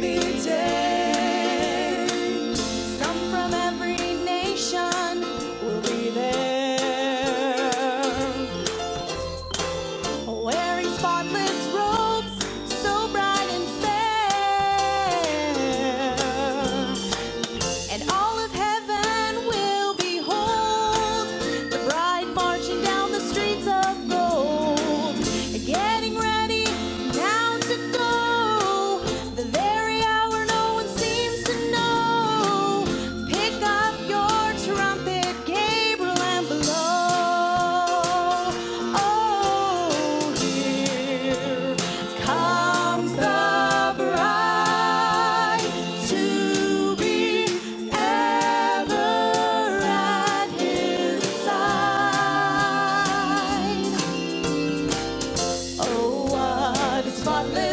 happy. spotless.